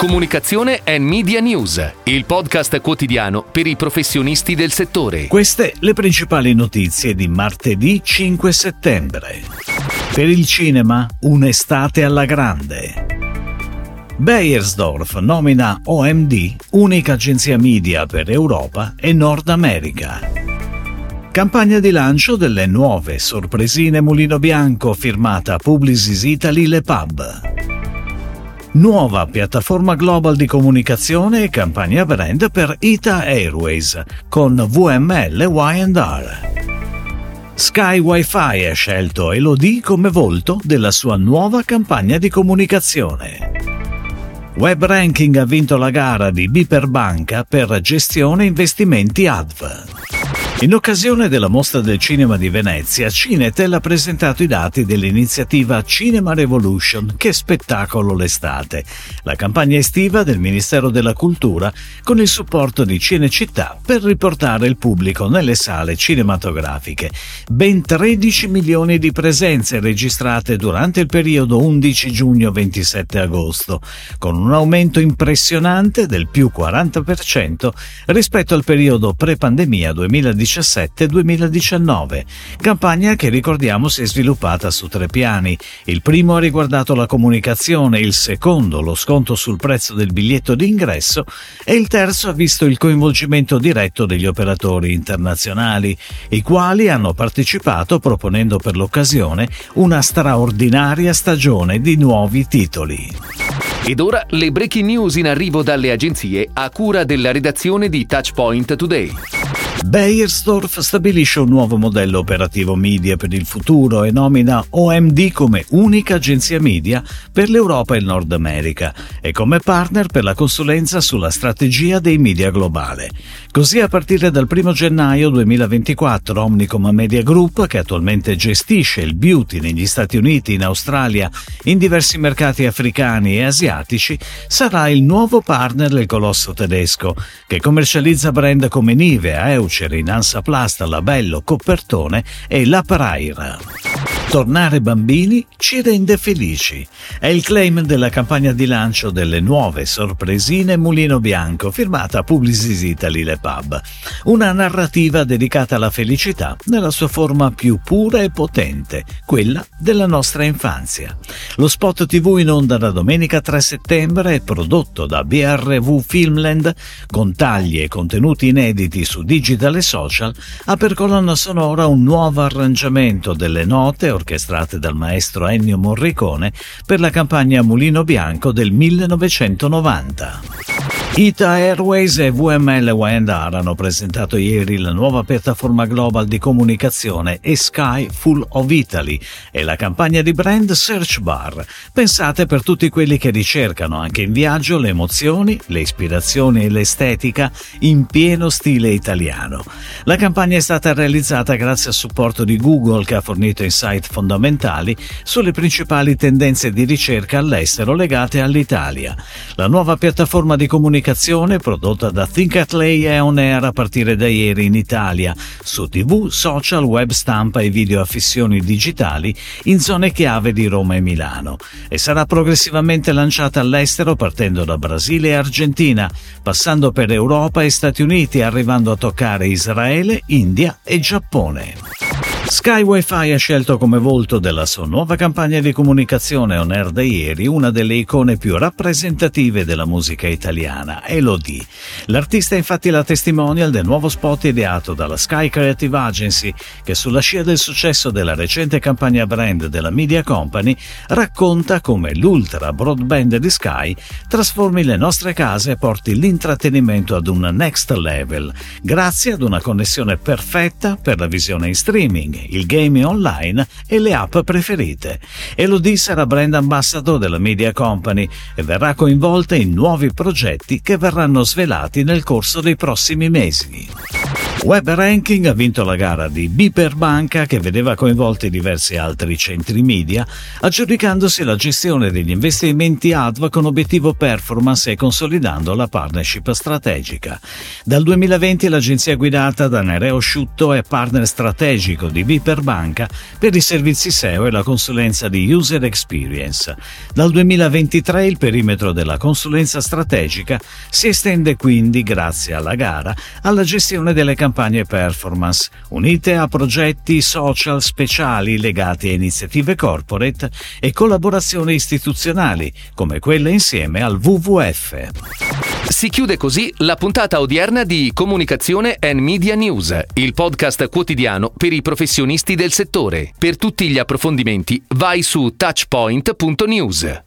Comunicazione e Media News, il podcast quotidiano per i professionisti del settore. Queste le principali notizie di martedì 5 settembre. Per il cinema, un'estate alla grande. Beiersdorf nomina OMD, unica agenzia media per Europa e Nord America. Campagna di lancio delle nuove sorpresine Mulino Bianco firmata Publicis Italy Le Pub. Nuova piattaforma global di comunicazione e campagna brand per Ita Airways con VML Y&R. Sky Wi-Fi ha scelto Elodie come volto della sua nuova campagna di comunicazione. Web Ranking ha vinto la gara di Biper Banca per gestione investimenti ADV. In occasione della mostra del cinema di Venezia, Cinetel ha presentato i dati dell'iniziativa Cinema Revolution Che spettacolo l'estate, la campagna estiva del Ministero della Cultura con il supporto di Cinecittà per riportare il pubblico nelle sale cinematografiche. Ben 13 milioni di presenze registrate durante il periodo 11 giugno-27 agosto, con un aumento impressionante del più 40% rispetto al periodo pre-pandemia 2019 2017-2019, campagna che ricordiamo si è sviluppata su tre piani. Il primo ha riguardato la comunicazione, il secondo lo sconto sul prezzo del biglietto d'ingresso e il terzo ha visto il coinvolgimento diretto degli operatori internazionali, i quali hanno partecipato proponendo per l'occasione una straordinaria stagione di nuovi titoli. Ed ora le breaking news in arrivo dalle agenzie a cura della redazione di Touchpoint Today. Beiersdorf stabilisce un nuovo modello operativo media per il futuro e nomina OMD come unica agenzia media per l'Europa e il Nord America e come partner per la consulenza sulla strategia dei media globale. Così a partire dal 1 gennaio 2024 Omnicom Media Group, che attualmente gestisce il beauty negli Stati Uniti, in Australia, in diversi mercati africani e asiatici, sarà il nuovo partner del colosso tedesco, che commercializza brand come Nivea, Eucerin, Buceri, Nansaplast, Labello, Coppertone e La Praira. Tornare bambini ci rende felici. È il claim della campagna di lancio delle nuove sorpresine Mulino Bianco, firmata Publicis Italy Le Pub. Una narrativa dedicata alla felicità nella sua forma più pura e potente, quella della nostra infanzia. Lo spot TV in onda da domenica 3 settembre è prodotto da BRV Filmland con tagli e contenuti inediti su digital e social, ha per colonna sonora un nuovo arrangiamento delle note orchestrate dal maestro Ennio Morricone per la campagna Mulino Bianco del 1990. Ita Airways e VML Y&R hanno presentato ieri la nuova piattaforma global di comunicazione e Sky Full of Italy e la campagna di brand Search Bar, pensate per tutti quelli che ricercano anche in viaggio le emozioni, le ispirazioni e l'estetica in pieno stile italiano. La campagna è stata realizzata grazie al supporto di Google che ha fornito insight fondamentali sulle principali tendenze di ricerca all'estero legate all'Italia. La nuova piattaforma di comunicazione comunicazione prodotta da Thinkatley e On Air a partire da ieri in Italia, su TV, social, web stampa e video affissioni digitali in zone chiave di Roma e Milano e sarà progressivamente lanciata all'estero partendo da Brasile e Argentina, passando per Europa e Stati Uniti, arrivando a toccare Israele, India e Giappone. Sky Wi-Fi ha scelto come volto della sua nuova campagna di comunicazione on air da ieri una delle icone più rappresentative della musica italiana, Elodie. L'artista è infatti la testimonial del nuovo spot ideato dalla Sky Creative Agency che sulla scia del successo della recente campagna brand della Media Company racconta come l'ultra broadband di Sky trasformi le nostre case e porti l'intrattenimento ad un next level grazie ad una connessione perfetta per la visione in streaming il gaming online e le app preferite. Elodie sarà brand ambassador della Media Company e verrà coinvolta in nuovi progetti che verranno svelati nel corso dei prossimi mesi. Web Ranking ha vinto la gara di Biper Banca che vedeva coinvolti diversi altri centri media, aggiudicandosi la gestione degli investimenti ADVA con obiettivo performance e consolidando la partnership strategica. Dal 2020 l'agenzia guidata da Nereo Sciutto è partner strategico di Biper Banca per i servizi SEO e la consulenza di User Experience. Dal 2023 il perimetro della consulenza strategica si estende quindi, grazie alla gara, alla gestione delle campagne performance, unite a progetti social speciali legati a iniziative corporate e collaborazioni istituzionali, come quelle insieme al WWF. Si chiude così la puntata odierna di Comunicazione and Media News, il podcast quotidiano per i professionisti del settore. Per tutti gli approfondimenti vai su touchpoint.news.